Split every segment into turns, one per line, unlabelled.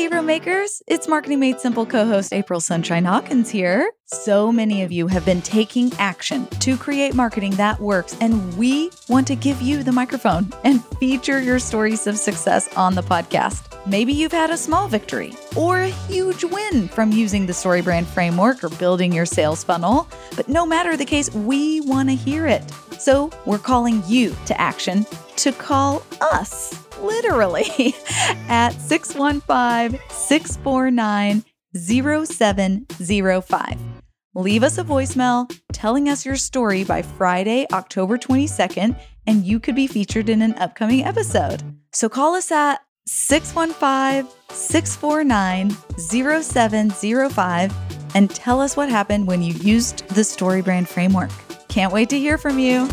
Hero Makers. It's Marketing Made Simple co host April Sunshine Hawkins here. So many of you have been taking action to create marketing that works, and we want to give you the microphone and feature your stories of success on the podcast. Maybe you've had a small victory or a huge win from using the StoryBrand framework or building your sales funnel. But no matter the case, we want to hear it. So we're calling you to action to call us literally at 615 649 0705. Leave us a voicemail telling us your story by Friday, October 22nd, and you could be featured in an upcoming episode. So call us at 615 649 0705 and tell us what happened when you used the StoryBrand framework. Can't wait to hear from you.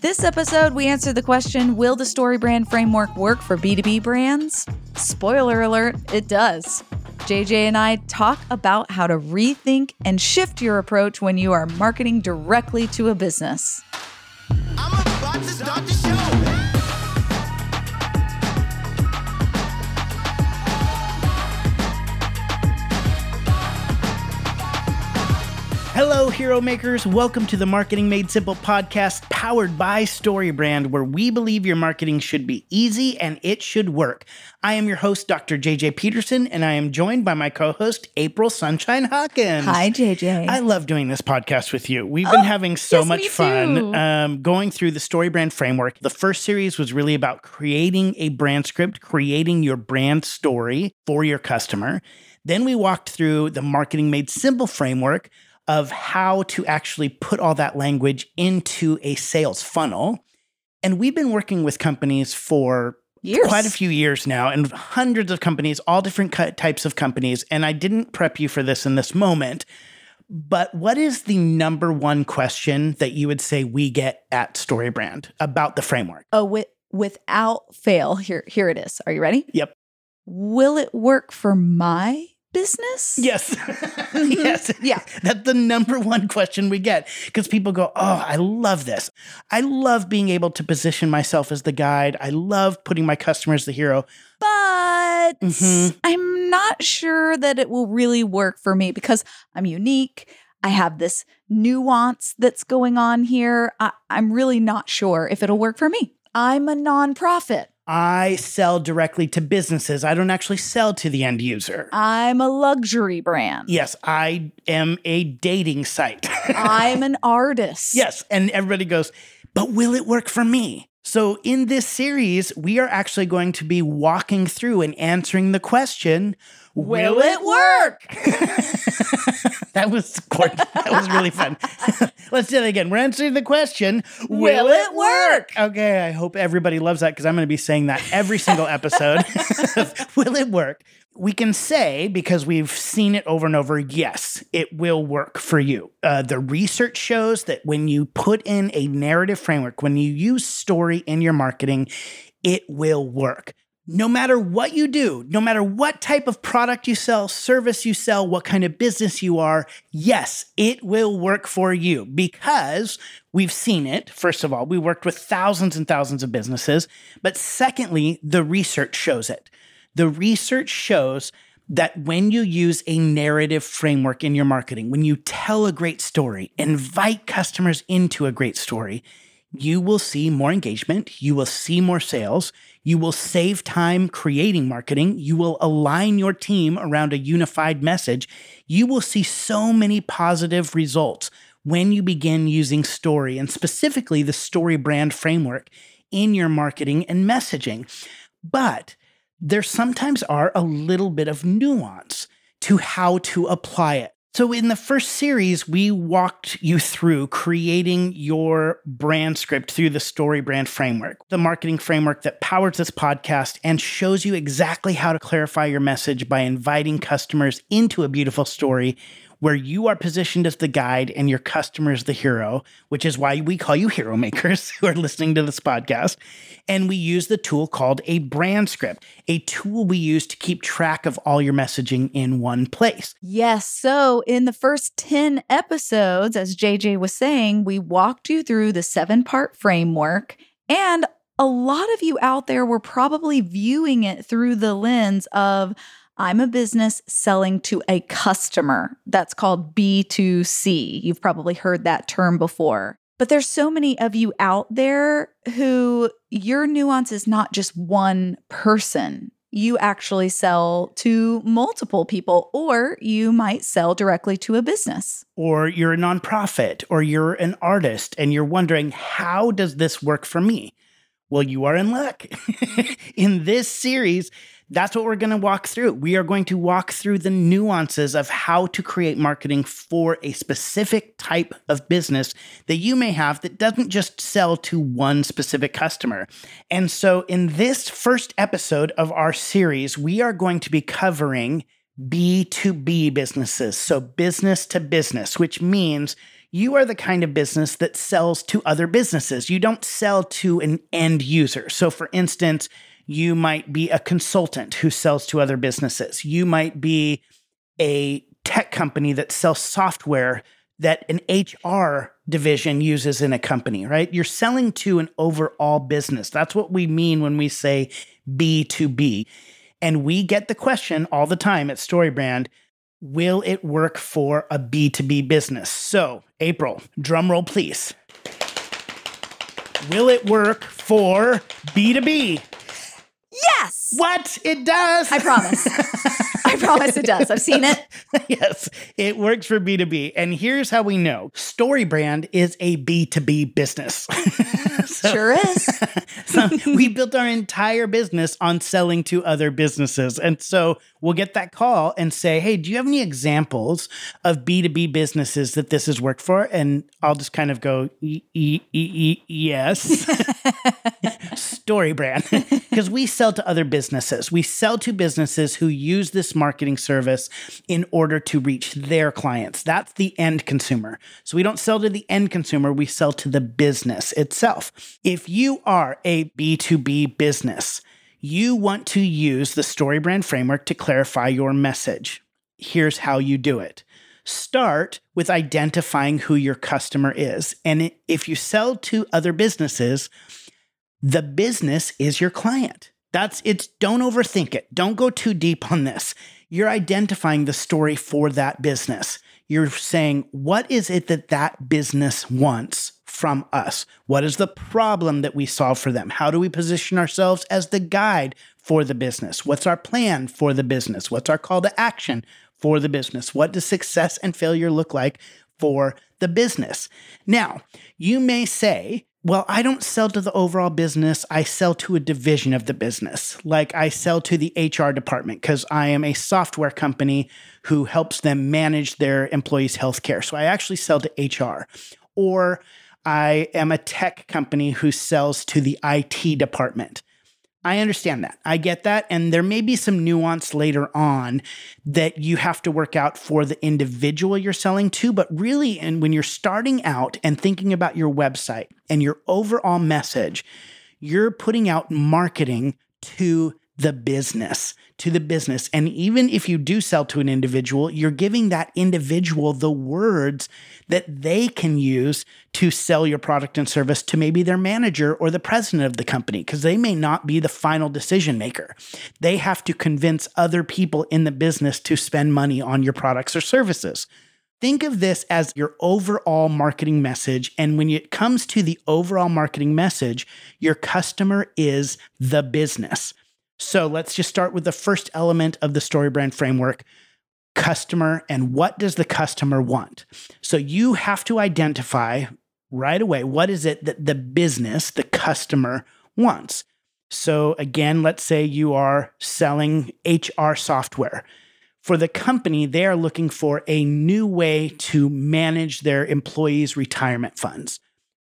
This episode, we answer the question Will the StoryBrand framework work for B2B brands? Spoiler alert, it does. JJ and I talk about how to rethink and shift your approach when you are marketing directly to a business.
Hello, Hero Makers. Welcome to the Marketing Made Simple podcast powered by StoryBrand, where we believe your marketing should be easy and it should work. I am your host, Dr. JJ Peterson, and I am joined by my co host, April Sunshine Hawkins.
Hi, JJ.
I love doing this podcast with you. We've been
Oh,
having so
yes,
much fun um, going through the StoryBrand framework. The first series was really about creating a brand script, creating your brand story for your customer. Then we walked through the Marketing Made Simple framework of how to actually put all that language into a sales funnel. And we've been working with companies for
Years.
quite a few years now and hundreds of companies, all different types of companies. And I didn't prep you for this in this moment, but what is the number one question that you would say we get at StoryBrand about the framework?
Oh, with, without fail, here, here it is. Are you ready?
Yep.
Will it work for my business?
Yes. yes.
Yeah.
That's the number one question we get because people go, Oh, I love this. I love being able to position myself as the guide. I love putting my customer as the hero.
But
Mhm.
I'm not sure that it will really work for me because I'm unique. I have this nuance that's going on here. I, I'm really not sure if it'll work for me. I'm a nonprofit.
I sell directly to businesses. I don't actually sell to the end user.
I'm a luxury brand.
Yes, I am a dating site.
I'm an artist.
yes, and everybody goes, but will it work for me? So, in this series, we are actually going to be walking through and answering the question
Will it work?
that was Court. That was really fun. Let's do that again. We're answering the question
Will it work?
Okay, I hope everybody loves that because I'm going to be saying that every single episode. will it work? We can say, because we've seen it over and over, yes, it will work for you. Uh, the research shows that when you put in a narrative framework, when you use story in your marketing, it will work. No matter what you do, no matter what type of product you sell, service you sell, what kind of business you are, yes, it will work for you because we've seen it. First of all, we worked with thousands and thousands of businesses. But secondly, the research shows it. The research shows that when you use a narrative framework in your marketing, when you tell a great story, invite customers into a great story, you will see more engagement, you will see more sales, you will save time creating marketing, you will align your team around a unified message, you will see so many positive results when you begin using story and specifically the story brand framework in your marketing and messaging. But there sometimes are a little bit of nuance to how to apply it. So, in the first series, we walked you through creating your brand script through the story brand framework, the marketing framework that powers this podcast and shows you exactly how to clarify your message by inviting customers into a beautiful story where you are positioned as the guide and your customer is the hero, which is why we call you hero makers who are listening to this podcast. And we use the tool called a brand script, a tool we use to keep track of all your messaging in one place.
Yes. So, in the first 10 episodes, as JJ was saying, we walked you through the seven part framework. And a lot of you out there were probably viewing it through the lens of, I'm a business selling to a customer. That's called B2C. You've probably heard that term before. But there's so many of you out there who your nuance is not just one person. You actually sell to multiple people, or you might sell directly to a business.
Or you're a nonprofit, or you're an artist, and you're wondering, how does this work for me? Well, you are in luck. in this series, that's what we're going to walk through. We are going to walk through the nuances of how to create marketing for a specific type of business that you may have that doesn't just sell to one specific customer. And so, in this first episode of our series, we are going to be covering B2B businesses. So, business to business, which means you are the kind of business that sells to other businesses. You don't sell to an end user. So, for instance, you might be a consultant who sells to other businesses. You might be a tech company that sells software that an HR division uses in a company, right? You're selling to an overall business. That's what we mean when we say B2B. And we get the question all the time at StoryBrand will it work for a B2B business? So, April, drum roll, please. Will it work for B2B?
Yes.
What? It does.
I promise. I promise it does. I've seen it.
yes, it works for B2B. And here's how we know StoryBrand is a B2B business.
so, sure is.
so we built our entire business on selling to other businesses. And so we'll get that call and say, hey, do you have any examples of B2B businesses that this has worked for? And I'll just kind of go, yes. StoryBrand. Because we sell to other businesses. We sell to businesses who use this marketing service in order to reach their clients. That's the end consumer. So we don't sell to the end consumer, we sell to the business itself. If you are a B2B business, you want to use the StoryBrand framework to clarify your message. Here's how you do it. Start with identifying who your customer is. And if you sell to other businesses, the business is your client. That's it's don't overthink it. Don't go too deep on this. You're identifying the story for that business. You're saying, what is it that that business wants from us? What is the problem that we solve for them? How do we position ourselves as the guide for the business? What's our plan for the business? What's our call to action for the business? What does success and failure look like for the business? Now, you may say, well, I don't sell to the overall business. I sell to a division of the business. Like I sell to the HR department because I am a software company who helps them manage their employees' healthcare. So I actually sell to HR. Or I am a tech company who sells to the IT department. I understand that. I get that. And there may be some nuance later on that you have to work out for the individual you're selling to. But really, and when you're starting out and thinking about your website and your overall message, you're putting out marketing to the business, to the business. And even if you do sell to an individual, you're giving that individual the words that they can use to sell your product and service to maybe their manager or the president of the company, because they may not be the final decision maker. They have to convince other people in the business to spend money on your products or services. Think of this as your overall marketing message. And when it comes to the overall marketing message, your customer is the business. So let's just start with the first element of the story brand framework customer and what does the customer want? So you have to identify right away what is it that the business, the customer wants. So again, let's say you are selling HR software. For the company, they are looking for a new way to manage their employees' retirement funds,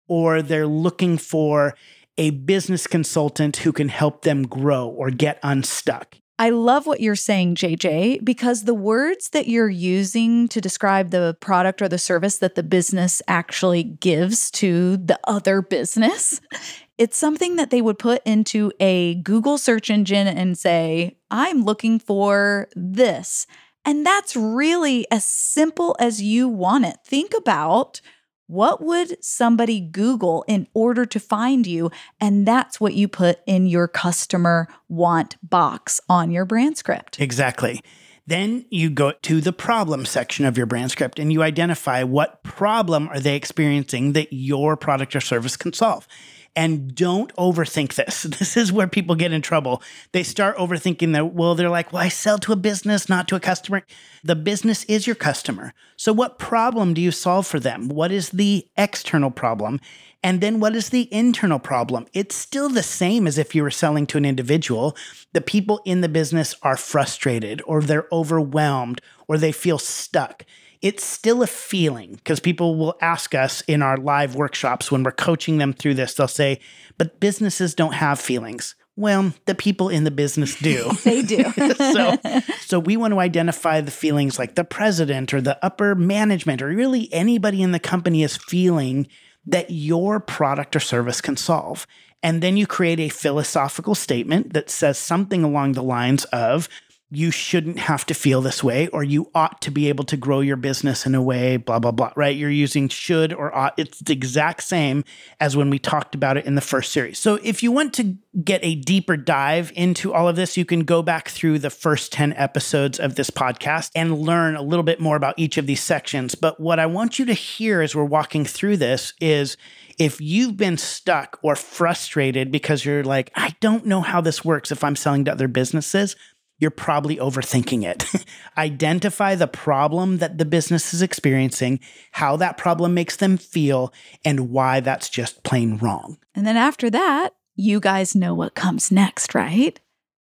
or they're looking for a business consultant who can help them grow or get unstuck.
I love what you're saying, JJ, because the words that you're using to describe the product or the service that the business actually gives to the other business, it's something that they would put into a Google search engine and say, I'm looking for this. And that's really as simple as you want it. Think about what would somebody Google in order to find you? And that's what you put in your customer want box on your brand script.
Exactly. Then you go to the problem section of your brand script and you identify what problem are they experiencing that your product or service can solve. And don't overthink this. This is where people get in trouble. They start overthinking that, well, they're like, well, I sell to a business, not to a customer. The business is your customer. So, what problem do you solve for them? What is the external problem? And then what is the internal problem? It's still the same as if you were selling to an individual. The people in the business are frustrated or they're overwhelmed or they feel stuck it's still a feeling because people will ask us in our live workshops when we're coaching them through this, they'll say, but businesses don't have feelings. Well, the people in the business do.
they do.
so, so we want to identify the feelings like the president or the upper management or really anybody in the company is feeling that your product or service can solve. And then you create a philosophical statement that says something along the lines of you shouldn't have to feel this way or you ought to be able to grow your business in a way blah blah blah right? You're using should or ought. It's the exact same as when we talked about it in the first series. So if you want to get a deeper dive into all of this you can go back through the first 10 episodes of this podcast and learn a little bit more about each of these sections. But what i want you to hear as we're walking through this is if you've been stuck or frustrated because you're like, I don't know how this works if I'm selling to other businesses, you're probably overthinking it. Identify the problem that the business is experiencing, how that problem makes them feel, and why that's just plain wrong.
And then after that, you guys know what comes next, right?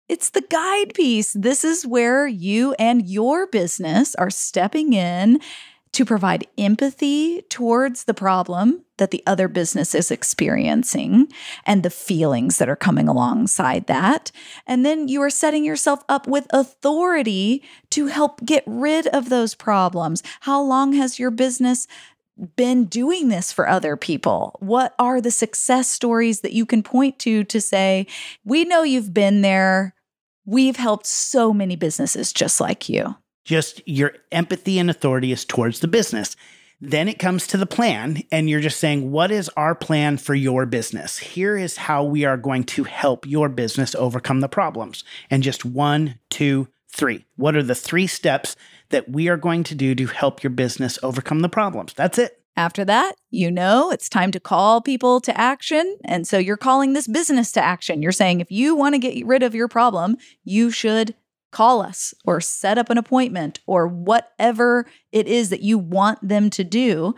It's the guide piece. This is where you and your business are stepping in to provide empathy towards the problem that the other business is experiencing and the feelings that are coming alongside that. And then you are setting yourself up with authority to help get rid of those problems. How long has your business been doing this for other people? What are the success stories that you can point to to say, we know you've been there. We've helped so many businesses just like you.
Just your empathy and authority is towards the business. Then it comes to the plan, and you're just saying, What is our plan for your business? Here is how we are going to help your business overcome the problems. And just one, two, three. What are the three steps that we are going to do to help your business overcome the problems? That's it.
After that, you know it's time to call people to action. And so you're calling this business to action. You're saying if you want to get rid of your problem, you should call us or set up an appointment or whatever it is that you want them to do.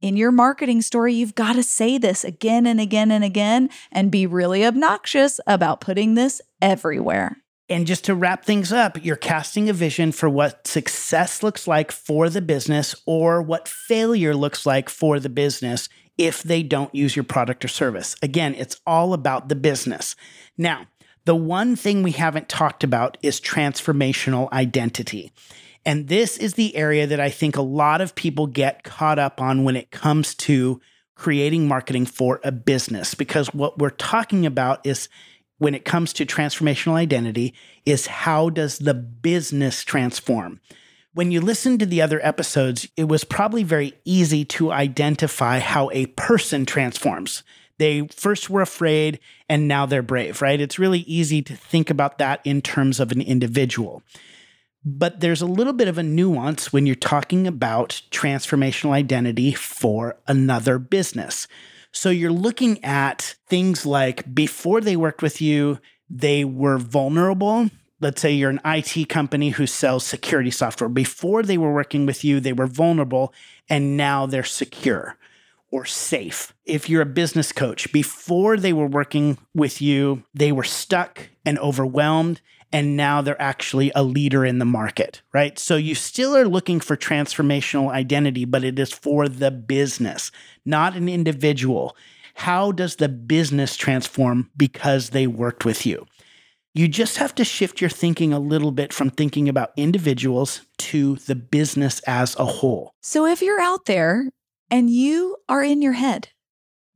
In your marketing story, you've got to say this again and again and again and be really obnoxious about putting this everywhere.
And just to wrap things up, you're casting a vision for what success looks like for the business or what failure looks like for the business if they don't use your product or service. Again, it's all about the business. Now, the one thing we haven't talked about is transformational identity. And this is the area that I think a lot of people get caught up on when it comes to creating marketing for a business. Because what we're talking about is when it comes to transformational identity, is how does the business transform? When you listen to the other episodes, it was probably very easy to identify how a person transforms. They first were afraid and now they're brave, right? It's really easy to think about that in terms of an individual. But there's a little bit of a nuance when you're talking about transformational identity for another business. So you're looking at things like before they worked with you, they were vulnerable. Let's say you're an IT company who sells security software. Before they were working with you, they were vulnerable and now they're secure or safe. If you're a business coach, before they were working with you, they were stuck and overwhelmed. And now they're actually a leader in the market, right? So you still are looking for transformational identity, but it is for the business, not an individual. How does the business transform because they worked with you? You just have to shift your thinking a little bit from thinking about individuals to the business as a whole.
So if you're out there and you are in your head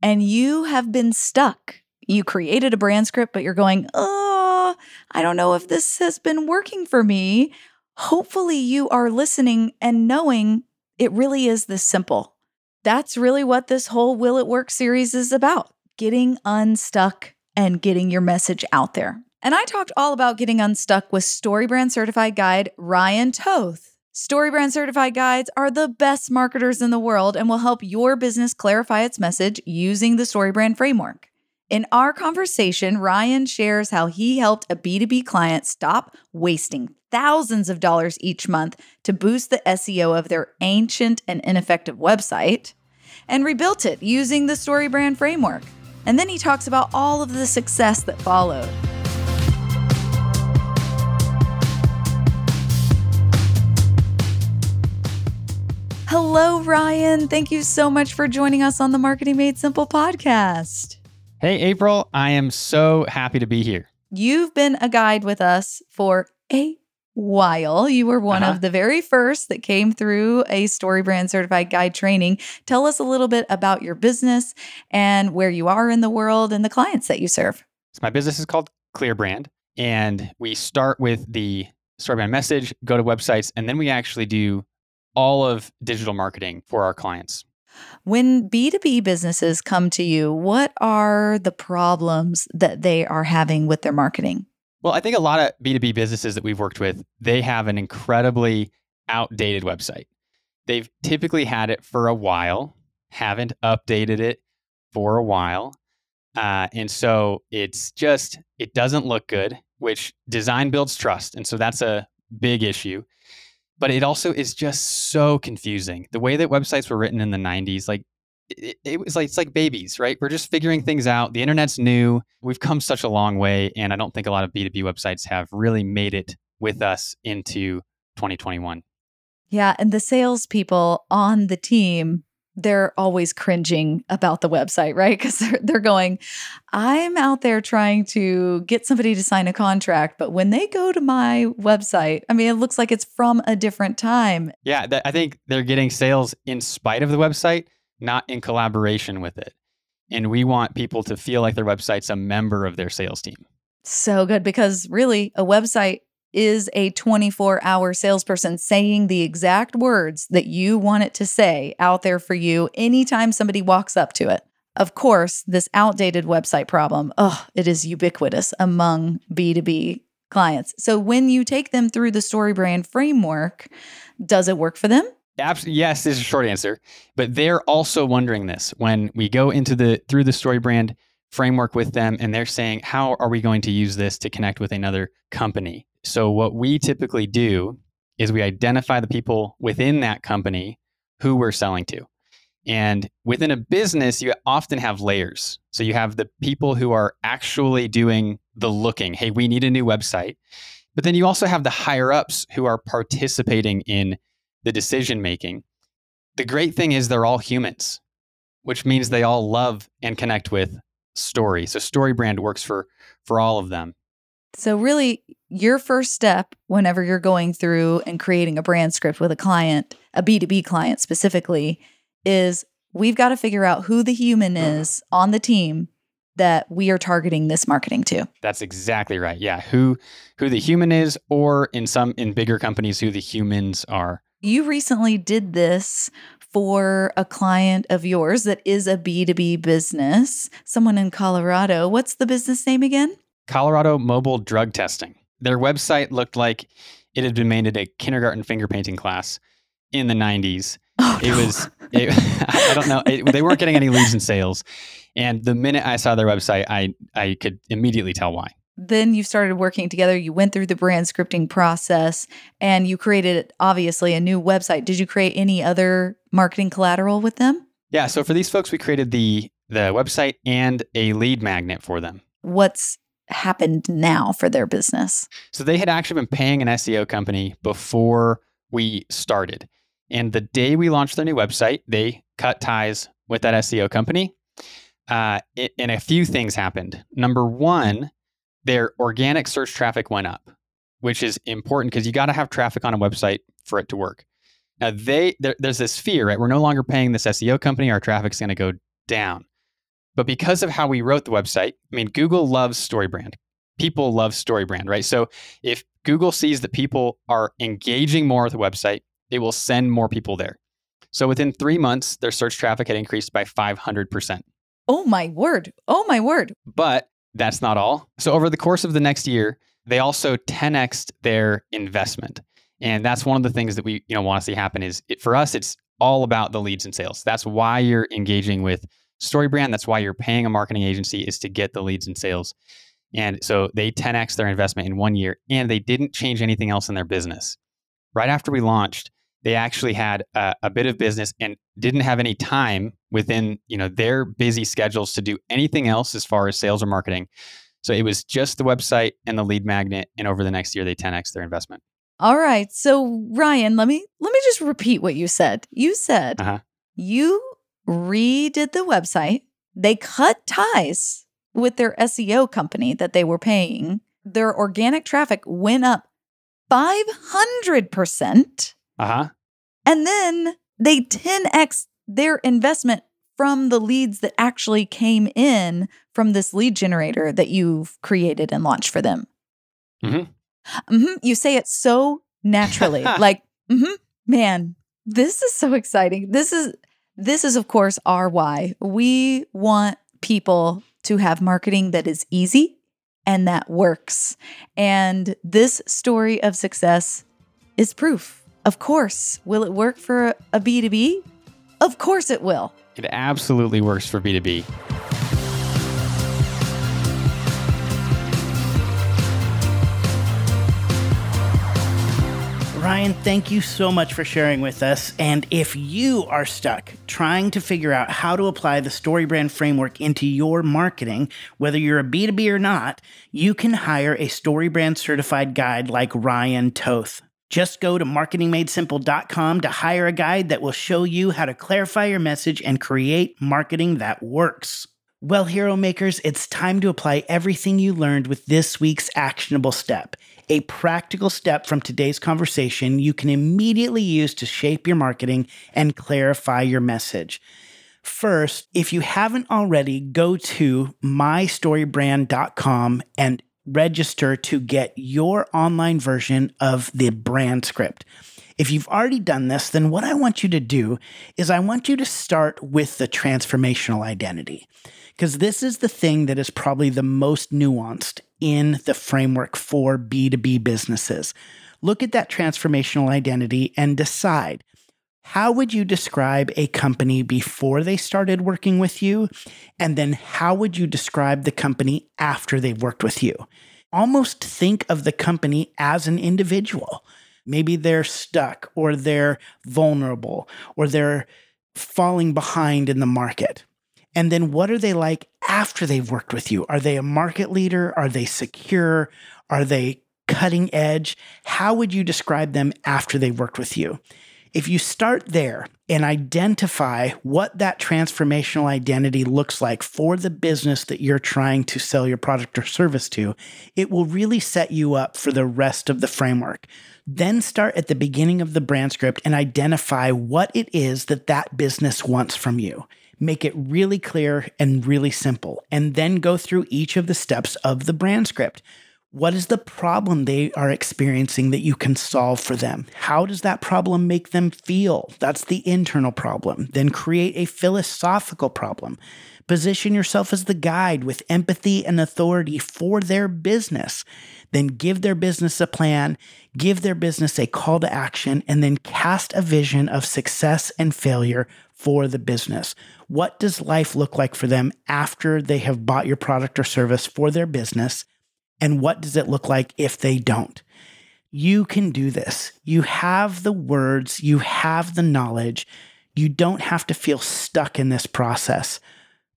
and you have been stuck, you created a brand script, but you're going, oh, I don't know if this has been working for me. Hopefully, you are listening and knowing it really is this simple. That's really what this whole Will It Work series is about getting unstuck and getting your message out there. And I talked all about getting unstuck with StoryBrand certified guide Ryan Toth. StoryBrand certified guides are the best marketers in the world and will help your business clarify its message using the StoryBrand framework. In our conversation, Ryan shares how he helped a B2B client stop wasting thousands of dollars each month to boost the SEO of their ancient and ineffective website and rebuilt it using the StoryBrand framework. And then he talks about all of the success that followed. Hello, Ryan. Thank you so much for joining us on the Marketing Made Simple podcast.
Hey, April. I am so happy to be here.
You've been a guide with us for a while. You were one uh-huh. of the very first that came through a StoryBrand certified guide training. Tell us a little bit about your business and where you are in the world and the clients that you serve.
So my business is called Clear Brand, and we start with the StoryBrand message, go to websites, and then we actually do all of digital marketing for our clients.
When B2B businesses come to you, what are the problems that they are having with their marketing?
Well, I think a lot of B2B businesses that we've worked with, they have an incredibly outdated website. They've typically had it for a while, haven't updated it for a while. Uh, and so it's just, it doesn't look good, which design builds trust. And so that's a big issue but it also is just so confusing. The way that websites were written in the 90s, like it, it, was like it's like babies, right? We're just figuring things out. The internet's new. We've come such a long way, and I don't think a lot of B2B websites have really made it with us into 2021.
Yeah, and the salespeople on the team they're always cringing about the website, right? Because they're, they're going, I'm out there trying to get somebody to sign a contract, but when they go to my website, I mean, it looks like it's from a different time.
Yeah, th- I think they're getting sales in spite of the website, not in collaboration with it. And we want people to feel like their website's a member of their sales team.
So good because really, a website is a 24 hour salesperson saying the exact words that you want it to say out there for you anytime somebody walks up to it. Of course, this outdated website problem, oh, it is ubiquitous among B2B clients. So when you take them through the story brand framework, does it work for them?
Absolutely, yes is a short answer. But they're also wondering this when we go into the through the StoryBrand framework with them and they're saying, how are we going to use this to connect with another company? So, what we typically do is we identify the people within that company who we're selling to. And within a business, you often have layers. So, you have the people who are actually doing the looking hey, we need a new website. But then you also have the higher ups who are participating in the decision making. The great thing is they're all humans, which means they all love and connect with story. So StoryBrand works for for all of them.
So really your first step whenever you're going through and creating a brand script with a client, a B2B client specifically, is we've got to figure out who the human uh-huh. is on the team that we are targeting this marketing to.
That's exactly right. Yeah, who who the human is or in some in bigger companies who the humans are.
You recently did this for a client of yours that is a B2B business, someone in Colorado. What's the business name again?
Colorado Mobile Drug Testing. Their website looked like it had been made at a kindergarten finger painting class in the 90s. Oh, it no. was, it, I don't know, it, they weren't getting any leads and sales. And the minute I saw their website, I, I could immediately tell why.
Then you started working together. You went through the brand scripting process and you created, obviously, a new website. Did you create any other marketing collateral with them?
Yeah. So for these folks, we created the, the website and a lead magnet for them.
What's happened now for their business?
So they had actually been paying an SEO company before we started. And the day we launched their new website, they cut ties with that SEO company. Uh, it, and a few things happened. Number one, their organic search traffic went up, which is important because you got to have traffic on a website for it to work. Now they there, there's this fear, right? We're no longer paying this SEO company. Our traffic's going to go down. But because of how we wrote the website, I mean, Google loves StoryBrand. People love StoryBrand, right? So if Google sees that people are engaging more with the website, it will send more people there. So within three months, their search traffic had increased by 500%.
Oh my word. Oh my word.
But that's not all. So over the course of the next year, they also 10xed their investment. And that's one of the things that we you know want to see happen is it, for us it's all about the leads and sales. That's why you're engaging with StoryBrand. That's why you're paying a marketing agency is to get the leads and sales. And so they 10x their investment in one year and they didn't change anything else in their business. Right after we launched, they actually had a, a, bit of business and didn't have any time within you know their busy schedules to do anything else as far as sales or marketing. So it was just the website and the lead magnet, and over the next year they 10x their investment.
All right, so Ryan, let me let me just repeat what you said. You said uh-huh. you redid the website. They cut ties with their SEO company that they were paying. Their organic traffic went up 500%.
Uh huh.
And then they 10x their investment from the leads that actually came in from this lead generator that you've created and launched for them. Mm-hmm. Mm-hmm. You say it so naturally, like, mm-hmm, man, this is so exciting. This is this is of course our why. We want people to have marketing that is easy and that works. And this story of success is proof. Of course. Will it work for a B2B? Of course it will.
It absolutely works for B2B.
Ryan, thank you so much for sharing with us. And if you are stuck trying to figure out how to apply the StoryBrand framework into your marketing, whether you're a B2B or not, you can hire a StoryBrand certified guide like Ryan Toth. Just go to marketingmadesimple.com to hire a guide that will show you how to clarify your message and create marketing that works. Well, hero makers, it's time to apply everything you learned with this week's actionable step. A practical step from today's conversation you can immediately use to shape your marketing and clarify your message. First, if you haven't already, go to mystorybrand.com and register to get your online version of the brand script. If you've already done this, then what I want you to do is I want you to start with the transformational identity, because this is the thing that is probably the most nuanced in the framework for B2B businesses. Look at that transformational identity and decide how would you describe a company before they started working with you? And then how would you describe the company after they've worked with you? Almost think of the company as an individual. Maybe they're stuck or they're vulnerable or they're falling behind in the market. And then what are they like after they've worked with you? Are they a market leader? Are they secure? Are they cutting edge? How would you describe them after they've worked with you? If you start there and identify what that transformational identity looks like for the business that you're trying to sell your product or service to, it will really set you up for the rest of the framework. Then start at the beginning of the brand script and identify what it is that that business wants from you. Make it really clear and really simple, and then go through each of the steps of the brand script. What is the problem they are experiencing that you can solve for them? How does that problem make them feel? That's the internal problem. Then create a philosophical problem. Position yourself as the guide with empathy and authority for their business. Then give their business a plan, give their business a call to action, and then cast a vision of success and failure for the business. What does life look like for them after they have bought your product or service for their business? And what does it look like if they don't? You can do this. You have the words, you have the knowledge. You don't have to feel stuck in this process.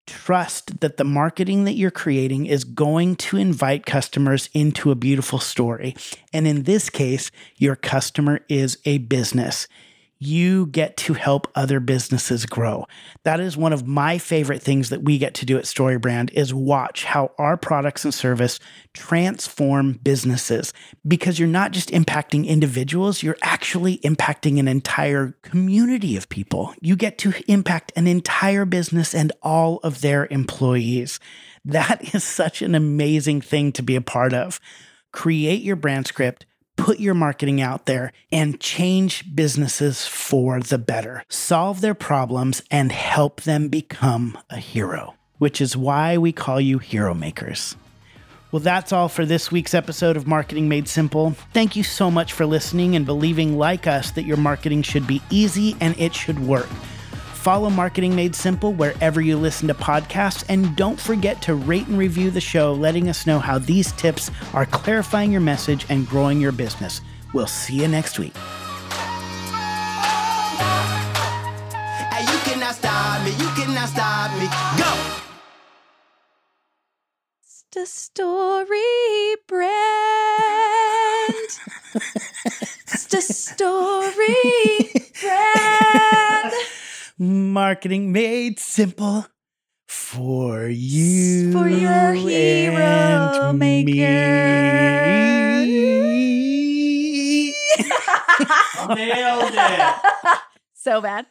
Trust that the marketing that you're creating is going to invite customers into a beautiful story. And in this case, your customer is a business. You get to help other businesses grow. That is one of my favorite things that we get to do at StoryBrand is watch how our products and service transform businesses because you're not just impacting individuals, you're actually impacting an entire community of people. You get to impact an entire business and all of their employees. That is such an amazing thing to be a part of. Create your brand script put your marketing out there and change businesses for the better. Solve their problems and help them become a hero, which is why we call you hero makers. Well, that's all for this week's episode of Marketing Made Simple. Thank you so much for listening and believing, like us, that your marketing should be easy and it should work. Follow Marketing Made Simple wherever you listen to podcasts, and don't forget to rate and review the show, letting us know how these tips are clarifying your message and growing your business. We'll see you next week.
Hey, you cannot stop me. You cannot stop me. Go.
The story brand. it's the story brand.
Marketing made simple for you.
For your hero
and
maker.
me. Nailed it.
so bad.